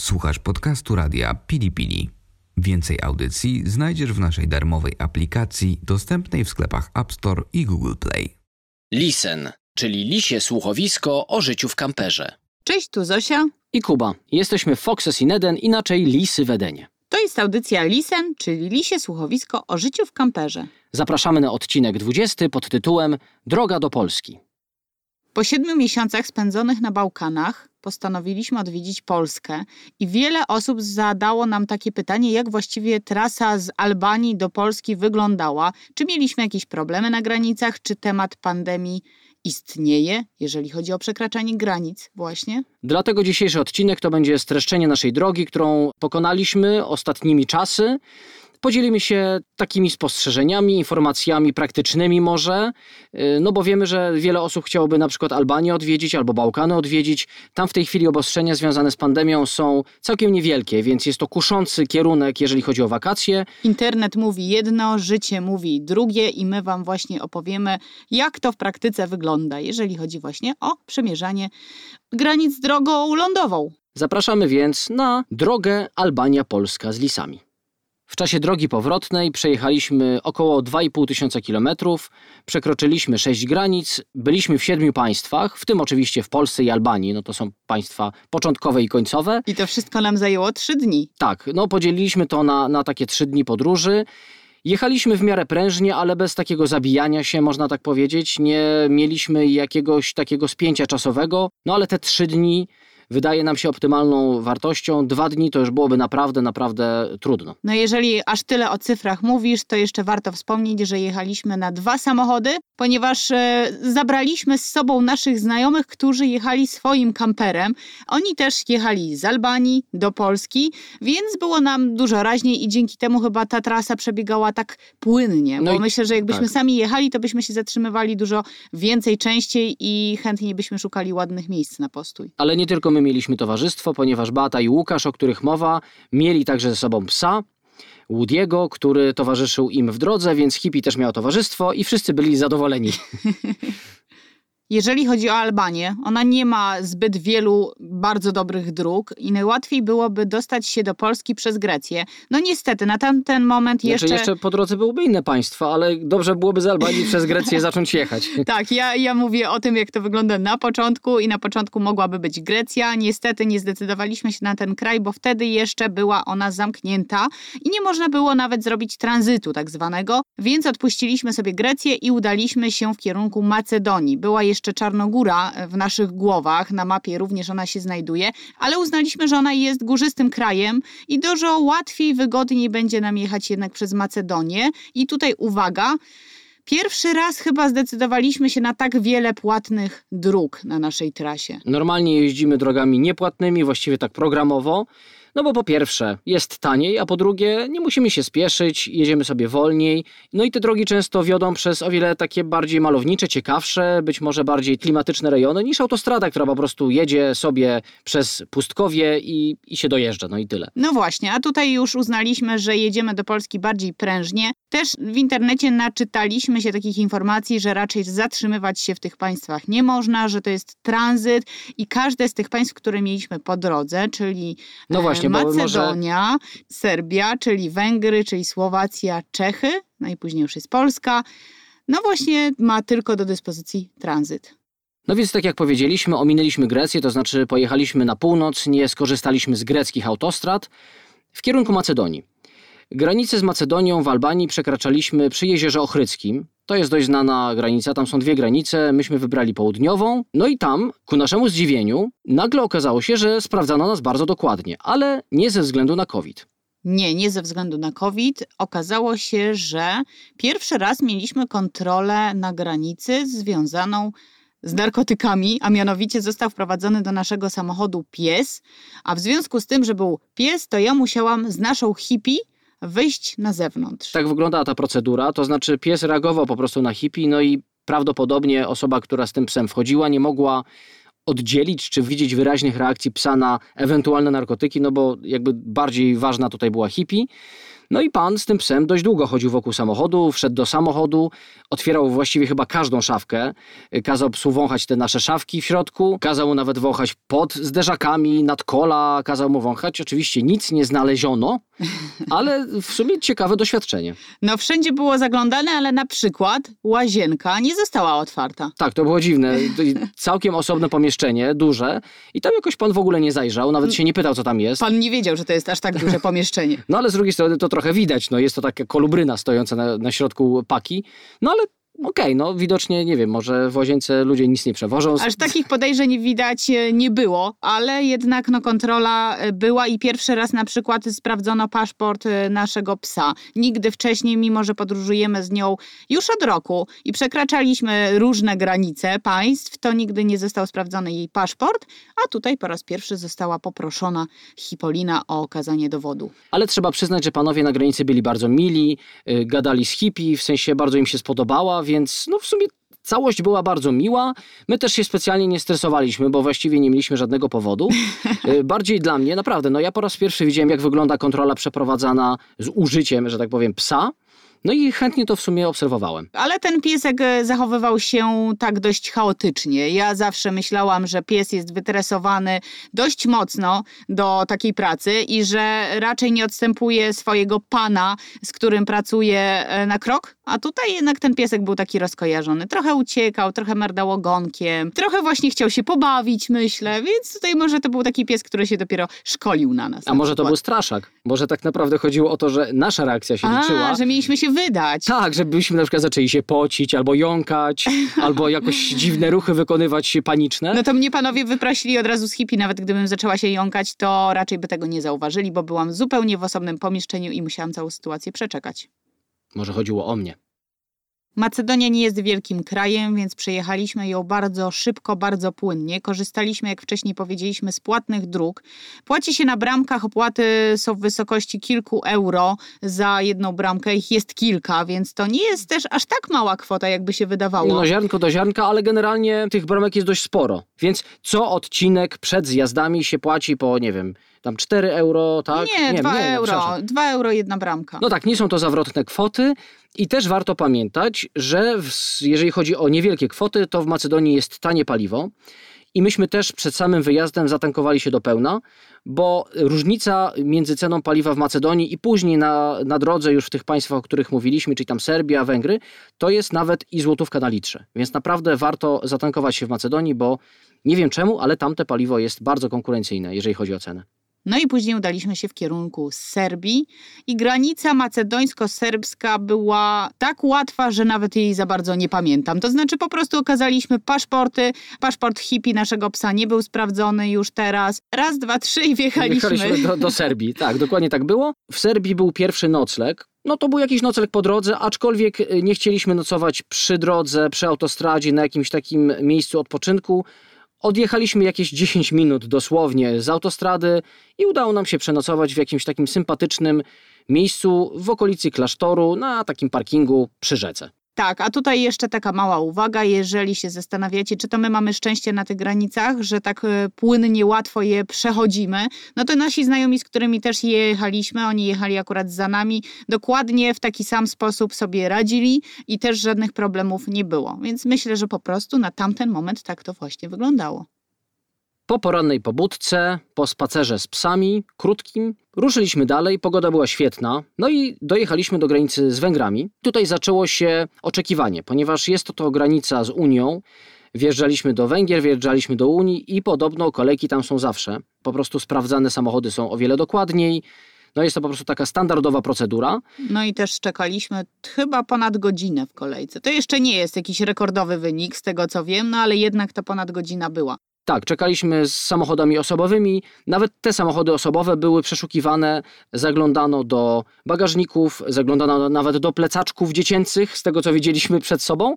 Słuchasz podcastu radia Pili Pili. Więcej audycji znajdziesz w naszej darmowej aplikacji dostępnej w sklepach App Store i Google Play. Lisen, czyli lisie słuchowisko o życiu w kamperze. Cześć, tu Zosia. I Kuba. Jesteśmy Foxes in Eden, inaczej Lisy w Edenie. To jest audycja Lisen, czyli lisie słuchowisko o życiu w kamperze. Zapraszamy na odcinek 20 pod tytułem Droga do Polski. Po siedmiu miesiącach spędzonych na Bałkanach postanowiliśmy odwiedzić Polskę i wiele osób zadało nam takie pytanie, jak właściwie trasa z Albanii do Polski wyglądała. Czy mieliśmy jakieś problemy na granicach, czy temat pandemii istnieje, jeżeli chodzi o przekraczanie granic właśnie? Dlatego dzisiejszy odcinek to będzie streszczenie naszej drogi, którą pokonaliśmy ostatnimi czasy. Podzielimy się takimi spostrzeżeniami, informacjami praktycznymi może, yy, no bo wiemy, że wiele osób chciałoby na przykład Albanię odwiedzić albo Bałkany odwiedzić. Tam w tej chwili obostrzenia związane z pandemią są całkiem niewielkie, więc jest to kuszący kierunek, jeżeli chodzi o wakacje. Internet mówi jedno, życie mówi drugie i my Wam właśnie opowiemy, jak to w praktyce wygląda, jeżeli chodzi właśnie o przemierzanie granic drogą lądową. Zapraszamy więc na drogę Albania-Polska z lisami. W czasie drogi powrotnej przejechaliśmy około 2,5 tysiąca kilometrów, przekroczyliśmy sześć granic, byliśmy w siedmiu państwach, w tym oczywiście w Polsce i Albanii, no to są państwa początkowe i końcowe. I to wszystko nam zajęło trzy dni. Tak, no podzieliliśmy to na, na takie trzy dni podróży. Jechaliśmy w miarę prężnie, ale bez takiego zabijania się, można tak powiedzieć. Nie mieliśmy jakiegoś takiego spięcia czasowego, no ale te trzy dni wydaje nam się optymalną wartością. Dwa dni to już byłoby naprawdę, naprawdę trudno. No jeżeli aż tyle o cyfrach mówisz, to jeszcze warto wspomnieć, że jechaliśmy na dwa samochody, ponieważ e, zabraliśmy z sobą naszych znajomych, którzy jechali swoim kamperem. Oni też jechali z Albanii do Polski, więc było nam dużo raźniej i dzięki temu chyba ta trasa przebiegała tak płynnie. No bo i- myślę, że jakbyśmy tak. sami jechali, to byśmy się zatrzymywali dużo więcej, częściej i chętniej byśmy szukali ładnych miejsc na postój. Ale nie tylko my mieliśmy towarzystwo, ponieważ Beata i Łukasz, o których mowa, mieli także ze sobą psa. Woody'ego, który towarzyszył im w drodze, więc hippie też miał towarzystwo i wszyscy byli zadowoleni. Jeżeli chodzi o Albanię, ona nie ma zbyt wielu bardzo dobrych dróg i najłatwiej byłoby dostać się do Polski przez Grecję. No niestety, na tamten moment Znaczy, jeszcze... jeszcze po drodze byłyby inne państwa, ale dobrze byłoby z Albanii przez Grecję zacząć jechać. Tak, ja, ja mówię o tym, jak to wygląda na początku i na początku mogłaby być Grecja. Niestety nie zdecydowaliśmy się na ten kraj, bo wtedy jeszcze była ona zamknięta i nie można było nawet zrobić tranzytu tak zwanego, więc odpuściliśmy sobie Grecję i udaliśmy się w kierunku Macedonii. Była jeszcze Czarnogóra w naszych głowach, na mapie również ona się znajduje, ale uznaliśmy, że ona jest górzystym krajem i dużo łatwiej, wygodniej będzie nam jechać jednak przez Macedonię. I tutaj uwaga, Pierwszy raz chyba zdecydowaliśmy się na tak wiele płatnych dróg na naszej trasie. Normalnie jeździmy drogami niepłatnymi, właściwie tak programowo. No bo po pierwsze jest taniej, a po drugie nie musimy się spieszyć, jedziemy sobie wolniej. No i te drogi często wiodą przez o wiele takie bardziej malownicze, ciekawsze, być może bardziej klimatyczne rejony niż autostrada, która po prostu jedzie sobie przez pustkowie i, i się dojeżdża, no i tyle. No właśnie, a tutaj już uznaliśmy, że jedziemy do Polski bardziej prężnie. Też w internecie naczytaliśmy się takich informacji, że raczej zatrzymywać się w tych państwach nie można, że to jest tranzyt i każde z tych państw, które mieliśmy po drodze, czyli No e, bo może- Macedonia, Serbia, czyli Węgry, czyli Słowacja, Czechy, no i później już jest Polska, no właśnie ma tylko do dyspozycji tranzyt. No więc tak jak powiedzieliśmy, ominęliśmy Grecję, to znaczy pojechaliśmy na północ, nie skorzystaliśmy z greckich autostrad w kierunku Macedonii. Granicę z Macedonią w Albanii przekraczaliśmy przy jeziorze Ochryckim. To jest dość znana granica, tam są dwie granice, myśmy wybrali południową. No i tam, ku naszemu zdziwieniu, nagle okazało się, że sprawdzano nas bardzo dokładnie, ale nie ze względu na COVID. Nie, nie ze względu na COVID. Okazało się, że pierwszy raz mieliśmy kontrolę na granicy związaną z narkotykami, a mianowicie został wprowadzony do naszego samochodu pies, a w związku z tym, że był pies, to ja musiałam z naszą hippie wyjść na zewnątrz. Tak wyglądała ta procedura, to znaczy pies reagował po prostu na hippie, no i prawdopodobnie osoba, która z tym psem wchodziła, nie mogła oddzielić czy widzieć wyraźnych reakcji psa na ewentualne narkotyki, no bo jakby bardziej ważna tutaj była hippie. No i pan z tym psem dość długo chodził wokół samochodu, wszedł do samochodu, otwierał właściwie chyba każdą szafkę, kazał psu wąchać te nasze szafki w środku, kazał mu nawet wąchać pod zderzakami, nad kola, kazał mu wąchać. Oczywiście nic nie znaleziono, ale w sumie ciekawe doświadczenie. No wszędzie było zaglądane, ale na przykład łazienka nie została otwarta. Tak, to było dziwne. Całkiem osobne pomieszczenie, duże i tam jakoś pan w ogóle nie zajrzał, nawet się nie pytał, co tam jest. Pan nie wiedział, że to jest aż tak duże pomieszczenie. No ale z drugiej strony to trochę widać, no jest to taka kolubryna stojąca na, na środku paki, no ale okej, okay, no widocznie, nie wiem, może w łazience ludzie nic nie przewożą. Aż takich podejrzeń widać e, nie było, ale jednak no, kontrola e, była i pierwszy raz na przykład sprawdzono paszport e, naszego psa. Nigdy wcześniej, mimo że podróżujemy z nią już od roku i przekraczaliśmy różne granice państw, to nigdy nie został sprawdzony jej paszport, a tutaj po raz pierwszy została poproszona Hipolina o okazanie dowodu. Ale trzeba przyznać, że panowie na granicy byli bardzo mili, gadali z hippie, w sensie bardzo im się spodobała, więc no w sumie całość była bardzo miła. My też się specjalnie nie stresowaliśmy, bo właściwie nie mieliśmy żadnego powodu. Y, bardziej dla mnie, naprawdę, no ja po raz pierwszy widziałem, jak wygląda kontrola przeprowadzana z użyciem, że tak powiem, psa. No i chętnie to w sumie obserwowałem. Ale ten piesek e, zachowywał się tak dość chaotycznie. Ja zawsze myślałam, że pies jest wytresowany dość mocno do takiej pracy i że raczej nie odstępuje swojego pana, z którym pracuje e, na krok. A tutaj jednak ten piesek był taki rozkojarzony. Trochę uciekał, trochę merdał ogonkiem, trochę właśnie chciał się pobawić, myślę. Więc tutaj może to był taki pies, który się dopiero szkolił na nas. A może to był straszak? Może tak naprawdę chodziło o to, że nasza reakcja się A, liczyła. że mieliśmy się wydać. Tak, żebyśmy na przykład zaczęli się pocić, albo jąkać, albo jakoś dziwne ruchy wykonywać paniczne. No to mnie panowie wyprosili od razu z hippie, nawet gdybym zaczęła się jąkać, to raczej by tego nie zauważyli, bo byłam zupełnie w osobnym pomieszczeniu i musiałam całą sytuację przeczekać. Może chodziło o mnie. Macedonia nie jest wielkim krajem, więc przejechaliśmy ją bardzo szybko, bardzo płynnie. Korzystaliśmy, jak wcześniej powiedzieliśmy, z płatnych dróg. Płaci się na bramkach, opłaty są w wysokości kilku euro za jedną bramkę. Ich jest kilka, więc to nie jest też aż tak mała kwota, jakby się wydawało. No ziarnko do ziarnka, ale generalnie tych bramek jest dość sporo. Więc co odcinek przed zjazdami się płaci po, nie wiem, tam 4 euro, tak? Nie, nie 2 nie, euro. No, 2 euro jedna bramka. No tak, nie są to zawrotne kwoty i też warto pamiętać, że w, jeżeli chodzi o niewielkie kwoty, to w Macedonii jest tanie paliwo. I myśmy też przed samym wyjazdem zatankowali się do pełna, bo różnica między ceną paliwa w Macedonii i później na, na drodze już w tych państwach, o których mówiliśmy, czyli tam Serbia, Węgry, to jest nawet i złotówka na litrze. Więc naprawdę warto zatankować się w Macedonii, bo nie wiem czemu, ale tamte paliwo jest bardzo konkurencyjne, jeżeli chodzi o cenę. No i później udaliśmy się w kierunku Serbii i granica macedońsko-serbska była tak łatwa, że nawet jej za bardzo nie pamiętam. To znaczy po prostu okazaliśmy paszporty, paszport hippie naszego psa nie był sprawdzony już teraz. Raz, dwa, trzy i wjechaliśmy. Wjechaliśmy do, do Serbii, tak, dokładnie tak było. W Serbii był pierwszy nocleg, no to był jakiś nocleg po drodze, aczkolwiek y, nie chcieliśmy nocować przy drodze, przy autostradzie, na jakimś takim miejscu odpoczynku. Odjechaliśmy jakieś 10 minut dosłownie z autostrady i udało nam się przenocować w jakimś takim sympatycznym miejscu w okolicy klasztoru na takim parkingu przy rzece. Tak, a tutaj jeszcze taka mała uwaga, jeżeli się zastanawiacie, czy to my mamy szczęście na tych granicach, że tak e, płynnie, łatwo je przechodzimy, no to nasi znajomi, z którymi też jechaliśmy, oni jechali akurat za nami, dokładnie w taki sam sposób sobie radzili i też żadnych problemów nie było. Więc myślę, że po prostu na tamten moment tak to właśnie wyglądało. Po porannej pobudce, po spacerze z psami, krótkim, ruszyliśmy dalej, pogoda była świetna, no i dojechaliśmy do granicy z Węgrami. Tutaj zaczęło się oczekiwanie, ponieważ jest to, to granica z Unią. Wjeżdżaliśmy do Węgier, wjeżdżaliśmy do Unii i podobno kolejki tam są zawsze. Po prostu sprawdzane samochody są o wiele dokładniej. No jest to po prostu taka standardowa procedura. No i też czekaliśmy chyba ponad godzinę w kolejce. To jeszcze nie jest jakiś rekordowy wynik z tego co wiem, no ale jednak to ponad godzina była. Tak, czekaliśmy z samochodami osobowymi. Nawet te samochody osobowe były przeszukiwane. Zaglądano do bagażników, zaglądano nawet do plecaczków dziecięcych, z tego co widzieliśmy przed sobą.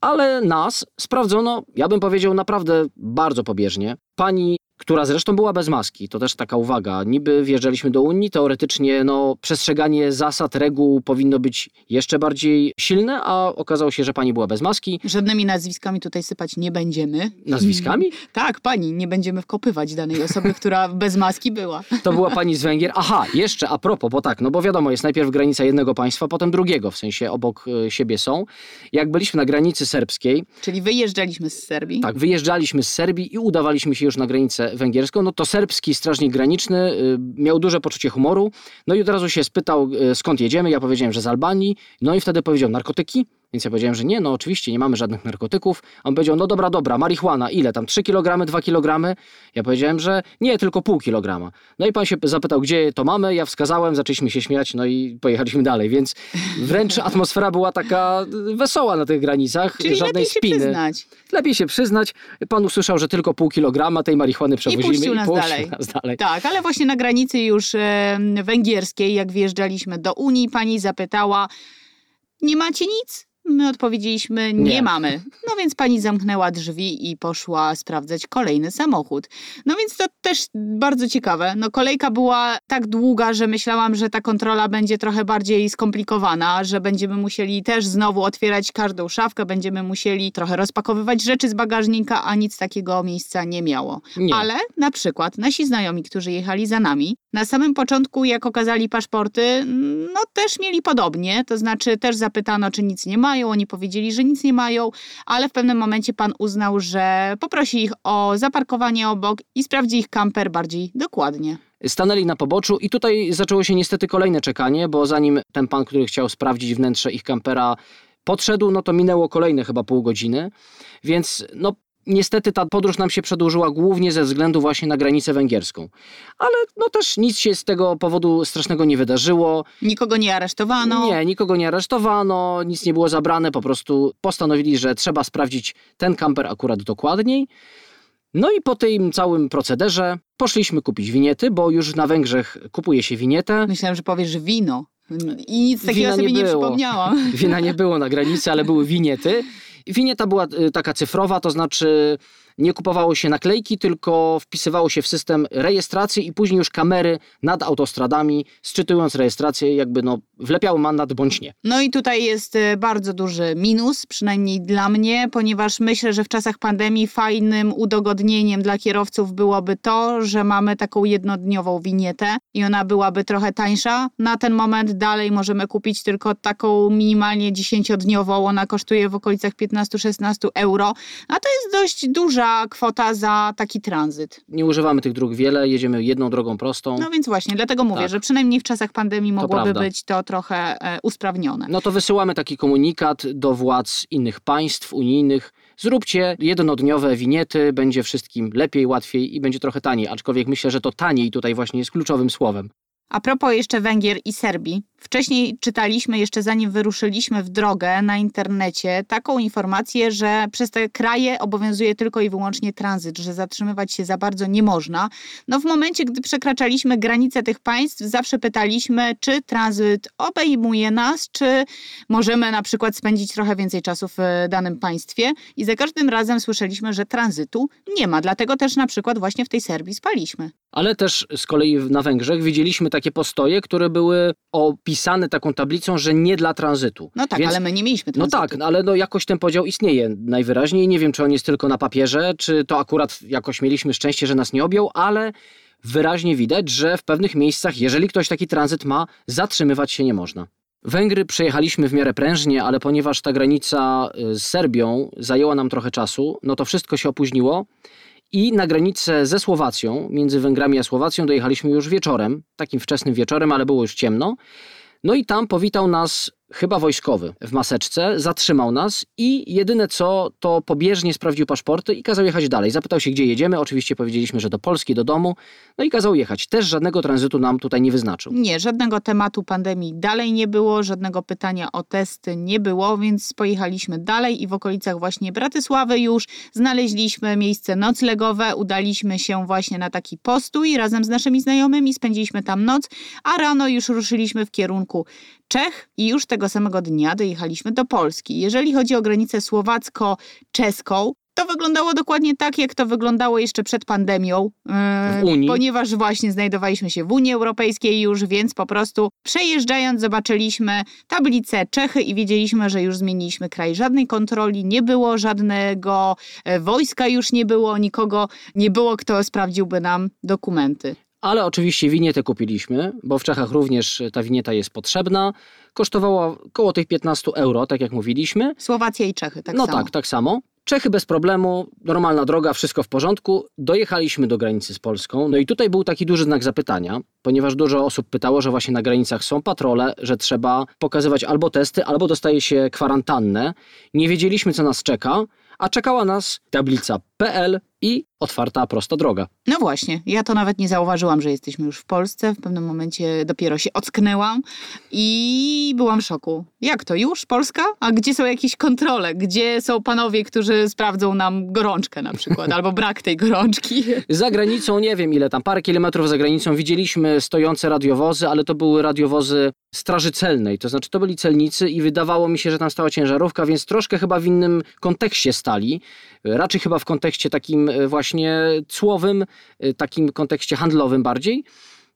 Ale nas sprawdzono, ja bym powiedział, naprawdę bardzo pobieżnie. Pani która zresztą była bez maski. To też taka uwaga. Niby wjeżdżaliśmy do Unii, teoretycznie no, przestrzeganie zasad, reguł powinno być jeszcze bardziej silne, a okazało się, że pani była bez maski. Żadnymi nazwiskami tutaj sypać nie będziemy. Nazwiskami? Tak, pani, nie będziemy wkopywać danej osoby, która bez maski była. To była pani z Węgier. Aha, jeszcze a propos, bo tak, no bo wiadomo, jest najpierw granica jednego państwa, potem drugiego, w sensie obok e, siebie są. Jak byliśmy na granicy serbskiej, Czyli wyjeżdżaliśmy z Serbii. tak, wyjeżdżaliśmy z Serbii i udawaliśmy się już na granicę węgierską, no to serbski strażnik graniczny y, miał duże poczucie humoru, no i od razu się spytał, y, skąd jedziemy, ja powiedziałem, że z Albanii, no i wtedy powiedział, narkotyki? Więc ja powiedziałem, że nie, no oczywiście nie mamy żadnych narkotyków. On powiedział, no dobra, dobra, marihuana, ile tam, 3 kg, 2 kg? Ja powiedziałem, że nie, tylko pół kilograma. No i pan się zapytał, gdzie to mamy, ja wskazałem, zaczęliśmy się śmiać, no i pojechaliśmy dalej, więc wręcz atmosfera była taka wesoła na tych granicach, Czyli żadnej lepiej się spiny. przyznać. Lepiej się przyznać. Pan usłyszał, że tylko pół kilograma tej marihuany przewozimy puścił nas dalej. nas dalej. Tak, ale właśnie na granicy już e, węgierskiej, jak wjeżdżaliśmy do Unii, pani zapytała, nie macie nic? My odpowiedzieliśmy, nie, Nie. mamy. No więc pani zamknęła drzwi i poszła sprawdzać kolejny samochód. No więc to też bardzo ciekawe. No kolejka była tak długa, że myślałam, że ta kontrola będzie trochę bardziej skomplikowana, że będziemy musieli też znowu otwierać każdą szafkę, będziemy musieli trochę rozpakowywać rzeczy z bagażnika, a nic takiego miejsca nie miało. Nie. Ale na przykład nasi znajomi, którzy jechali za nami, na samym początku, jak okazali paszporty, no też mieli podobnie. To znaczy, też zapytano, czy nic nie mają. Oni powiedzieli, że nic nie mają, ale w pewnym momencie pan uznał, że poprosi ich o zaparkowanie obok i sprawdzi ich kamper bardziej dokładnie. Stanęli na poboczu i tutaj zaczęło się niestety kolejne czekanie, bo zanim ten pan, który chciał sprawdzić wnętrze ich kampera podszedł, no to minęło kolejne chyba pół godziny. Więc no niestety ta podróż nam się przedłużyła głównie ze względu właśnie na granicę węgierską. Ale no też nic się z tego powodu strasznego nie wydarzyło. Nikogo nie aresztowano. Nie, nikogo nie aresztowano, nic nie było zabrane, po prostu postanowili, że trzeba sprawdzić ten kamper akurat dokładniej. No i po tym całym procederze poszliśmy kupić winiety, bo już na Węgrzech kupuje się winietę. Myślałam, że powiesz wino. I nic takiego Wina sobie nie nie, przypomniałam. Wina nie było na granicy, ale były winiety. Winieta była y, taka cyfrowa, to znaczy nie kupowało się naklejki, tylko wpisywało się w system rejestracji i później już kamery nad autostradami, sczytując rejestrację, jakby no wlepiały mandat bądź nie. No i tutaj jest e, bardzo duży minus, przynajmniej dla mnie, ponieważ myślę, że w czasach pandemii fajnym udogodnieniem dla kierowców byłoby to, że mamy taką jednodniową winietę i ona byłaby trochę tańsza. Na ten moment dalej możemy kupić tylko taką minimalnie 10-dniową, ona kosztuje w okolicach 15-16 euro, a to jest dość duża kwota za taki tranzyt. Nie używamy tych dróg wiele, jedziemy jedną drogą prostą. No więc właśnie, dlatego mówię, Tak. że przynajmniej w czasach pandemii mogłoby prawda. być to trochę e, usprawnione. No to wysyłamy taki komunikat do władz innych państw unijnych. Zróbcie jednodniowe winiety, będzie wszystkim lepiej, łatwiej i będzie trochę taniej. Aczkolwiek myślę, że to taniej tutaj właśnie jest kluczowym słowem. A propos jeszcze Węgier i Serbii. Wcześniej czytaliśmy, jeszcze zanim wyruszyliśmy w drogę na internecie, taką informację, że przez te kraje obowiązuje tylko i wyłącznie tranzyt, że zatrzymywać się za bardzo nie można. No w momencie, gdy przekraczaliśmy granice tych państw, zawsze pytaliśmy, czy tranzyt obejmuje nas, czy możemy na przykład spędzić trochę więcej czasu w e, danym państwie. I za każdym razem słyszeliśmy, że tranzytu nie ma. Dlatego też na przykład właśnie w tej Serbii spaliśmy. Ale też z kolei na Węgrzech widzieliśmy takie postoje, które były opisane taką tablicą, że nie dla tranzytu. No tak, Więc- ale my nie mieliśmy No tranzytu. tak, ale no jakoś ten podział istnieje najwyraźniej. Nie wiem, czy on jest tylko na papierze, czy to akurat jakoś mieliśmy szczęście, że nas nie objął, ale wyraźnie widać, że w pewnych miejscach, jeżeli ktoś taki tranzyt ma, zatrzymywać się nie można. Węgry przejechaliśmy w miarę prężnie, ale ponieważ ta granica y, z Serbią zajęła nam trochę czasu, no to wszystko się opóźniło. I na granicę ze Słowacją, między Węgrami a Słowacją, dojechaliśmy już wieczorem, takim wczesnym wieczorem, ale było już ciemno. No i tam powitał nas chyba wojskowy w maseczce, zatrzymał nas i jedyne co, to pobieżnie sprawdził paszporty i kazał jechać dalej. Zapytał się, gdzie jedziemy. Oczywiście powiedzieliśmy, że do Polski, do domu. No i kazał jechać. Też żadnego tranzytu nam tutaj nie wyznaczył. Nie, żadnego tematu pandemii dalej nie było, żadnego pytania o testy nie było, więc pojechaliśmy dalej i w okolicach właśnie Bratysławy już znaleźliśmy miejsce noclegowe, udaliśmy się właśnie na taki postój razem z naszymi znajomymi, spędziliśmy tam noc, a rano już ruszyliśmy w kierunku Czech i już tego samego dnia dojechaliśmy do Polski. Jeżeli chodzi o granicę słowacko-czeską, To wyglądało dokładnie tak, jak to wyglądało jeszcze przed pandemią. W Unii. Ponieważ właśnie znajdowaliśmy się w Unii Europejskiej już, więc po prostu przejeżdżając zobaczyliśmy tablicę Czechy i wiedzieliśmy, że już zmieniliśmy kraj. Żadnej kontroli nie było, żadnego e, wojska już nie było, nikogo nie było, kto sprawdziłby nam dokumenty. Ale oczywiście winietę kupiliśmy, bo w Czechach również ta winieta jest potrzebna. Kosztowała około tych 15 euro, tak jak mówiliśmy. Słowacja i Czechy, tak no samo. tak, tak samo. Czechy bez problemu, normalna droga, wszystko w porządku. Dojechaliśmy do granicy z Polską. No i tutaj był taki duży znak zapytania, ponieważ dużo osób pytało, że właśnie na granicach są patrole, że trzeba pokazywać albo testy, albo dostaje się kwarantannę. Nie wiedzieliśmy, co nas czeka, a czekała nas tablica PL i otwarta, prosta droga. No właśnie, ja to nawet nie zauważyłam, że jesteśmy już w Polsce. W pewnym momencie dopiero się ocknęłam i byłam w szoku. Jak to już? Polska? A gdzie są jakieś kontrole? Gdzie są panowie, którzy sprawdzą nam gorączkę na przykład, albo brak tej gorączki? Za granicą, nie wiem ile tam, parę kilometrów za granicą widzieliśmy stojące radiowozy, ale to były radiowozy Straży Celnej, to znaczy to byli celnicy i wydawało mi się, że tam stała ciężarówka, więc troszkę chyba w innym kontekście stali. Raczej chyba w kontekście takim e, właśnie cłowym, e, takim kontekście handlowym bardziej.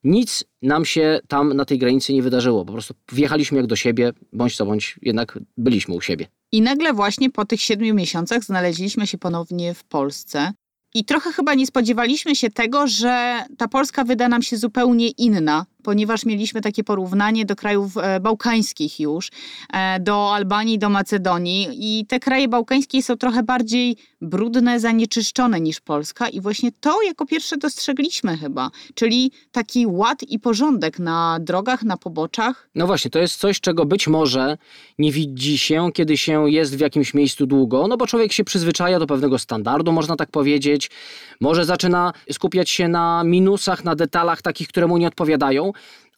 Nic nam się tam na tej granicy nie wydarzyło. Po prostu wjechaliśmy jak do siebie, bądź co bądź jednak byliśmy u siebie. I nagle właśnie po tych siedmiu miesiącach znaleźliśmy się ponownie w Polsce. I trochę chyba nie spodziewaliśmy się tego, że ta Polska wyda nam się zupełnie inna, ponieważ mieliśmy takie porównanie do krajów e, bałkańskich już, e, do Albanii, do Macedonii. I te kraje bałkańskie są trochę bardziej brudne, zanieczyszczone niż Polska. I właśnie to jako pierwsze dostrzegliśmy chyba, czyli taki ład i porządek na drogach, na poboczach. No właśnie, to jest coś, czego być może nie widzi się, kiedy się jest w jakimś miejscu długo, no bo człowiek się przyzwyczaja do pewnego standardu, można tak powiedzieć. Może zaczyna skupiać się na minusach, na detalach takich, które mu nie odpowiadają.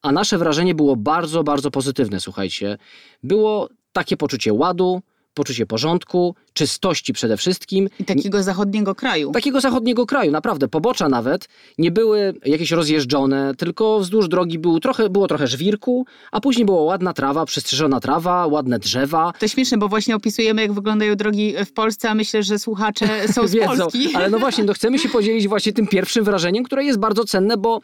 A nasze wrażenie było bardzo, bardzo pozytywne, słuchajcie. Było takie poczucie ładu, poczucie porządku, czystości przede wszystkim. I takiego zachodniego kraju. Takiego zachodniego kraju, naprawdę. Pobocza nawet nie były jakieś rozjeżdżone, tylko wzdłuż drogi był trochę, było trochę żwirku, a później była ładna trawa, przystrzyżona trawa, ładne drzewa. To śmieszne, bo właśnie opisujemy, jak wyglądają drogi w Polsce, a myślę, że słuchacze są z Wiedzą, Polski. ale no właśnie, no chcemy się podzielić właśnie tym pierwszym wrażeniem, które jest bardzo cenne, bo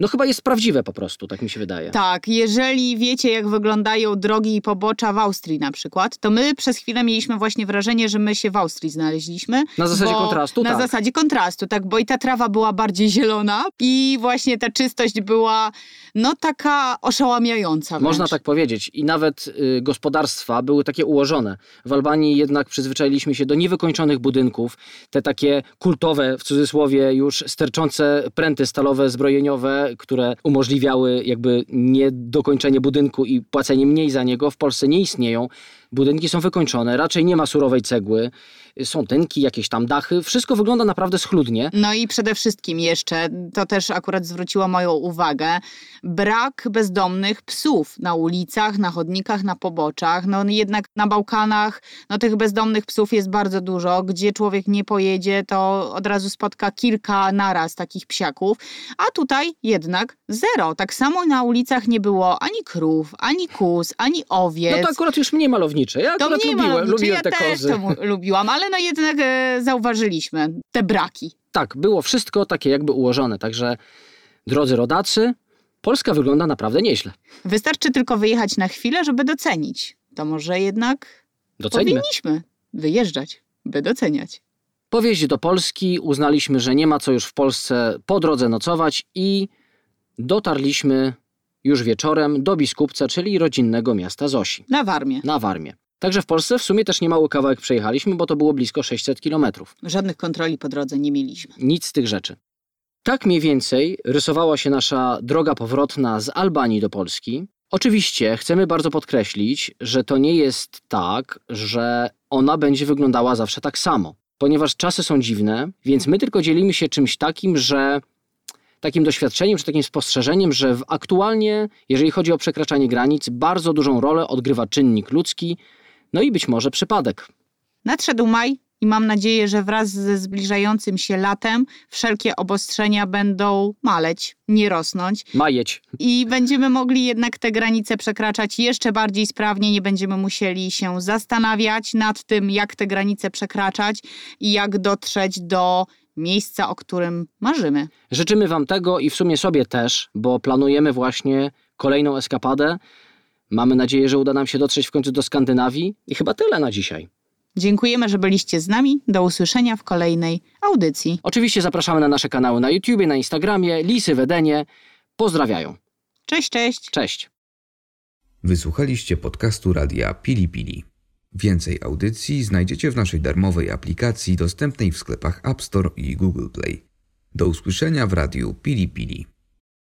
no chyba jest prawdziwe po prostu, tak mi się wydaje. Tak, jeżeli wiecie, jak wyglądają drogi i pobocza w Austrii na przykład, to my przez chwilę mieliśmy właśnie wrażenie, że my się w Austrii znaleźliśmy. Na zasadzie kontrastu, Na tak. zasadzie kontrastu, tak, bo i ta trawa była bardziej zielona i właśnie ta czystość była no taka oszałamiająca. Można wręcz. tak powiedzieć. I nawet y, gospodarstwa były takie ułożone. W Albanii jednak przyzwyczailiśmy się do niewykończonych budynków. Te takie kultowe, w cudzysłowie, już sterczące pręty stalowe, zbrojeniowe, które umożliwiały jakby niedokończenie budynku i płacenie mniej za niego, w Polsce nie istnieją. Budynki są wykończone, raczej nie ma surowej cegły, są tynki, jakieś tam dachy. Wszystko wygląda naprawdę schludnie. No i przede wszystkim jeszcze, to też akurat zwróciło moją uwagę, brak bezdomnych psów na ulicach, na chodnikach, na poboczach. No jednak na Bałkanach no, tych bezdomnych psów jest bardzo dużo. Gdzie człowiek nie pojedzie, to od razu spotka kilka naraz takich psiaków. A tutaj jednak zero. Tak samo na ulicach nie było ani krów, ani kóz, ani owiec. No to akurat już mniej malownicze. Ja To akurat lubiłem, lubiłem ja te też kozy. to mu- lubiłam, ale no jednak e, zauważyliśmy te braki. Tak, było wszystko takie jakby ułożone. Także, drodzy rodacy, Polska wygląda naprawdę nieźle. Wystarczy tylko wyjechać na chwilę, żeby docenić. To może jednak Docenimy. powinniśmy wyjeżdżać, by doceniać. Po wjeździe do Polski uznaliśmy, że nie ma co już w Polsce po drodze nocować i dotarliśmy już wieczorem do Biskupca, czyli rodzinnego miasta Zosi, Na Warmie. na Warmie. Także w Polsce w sumie też niemały kawałek przejechaliśmy, bo to było blisko 600 kilometrów. Żadnych kontroli po drodze nie mieliśmy. Nic z tych rzeczy. Tak mniej więcej rysowała się nasza droga powrotna z Albanii do Polski. Oczywiście chcemy bardzo podkreślić, że to nie jest tak, że ona będzie wyglądała zawsze tak samo, ponieważ czasy są dziwne, więc my tylko dzielimy się czymś takim, że takim doświadczeniem, czy takim spostrzeżeniem, że w aktualnie, jeżeli chodzi o przekraczanie granic, bardzo dużą rolę odgrywa czynnik ludzki, no i być może przypadek. Nadszedł maj i mam nadzieję, że wraz ze zbliżającym się latem wszelkie obostrzenia będą maleć, nie rosnąć. Majeć. I będziemy mogli jednak te granice przekraczać jeszcze bardziej sprawnie, nie będziemy musieli się zastanawiać nad tym, jak te granice przekraczać i jak dotrzeć do miejsca, o którym marzymy. Życzymy Wam tego i w sumie sobie też, bo planujemy właśnie kolejną eskapadę. Mamy nadzieję, że uda nam się dotrzeć w końcu do Skandynawii i chyba tyle na dzisiaj. Dziękujemy, że byliście z nami. Do usłyszenia w kolejnej audycji. Oczywiście zapraszamy na nasze kanały na YouTubie, na Instagramie, Lisy Wedenie. Pozdrawiają. Cześć, cześć. Cześć. Wysłuchaliście podcastu radia Pili Pili. Więcej audycji znajdziecie w naszej darmowej aplikacji dostępnej w sklepach App Store i Google Play. Do usłyszenia w radiu Pili Pili.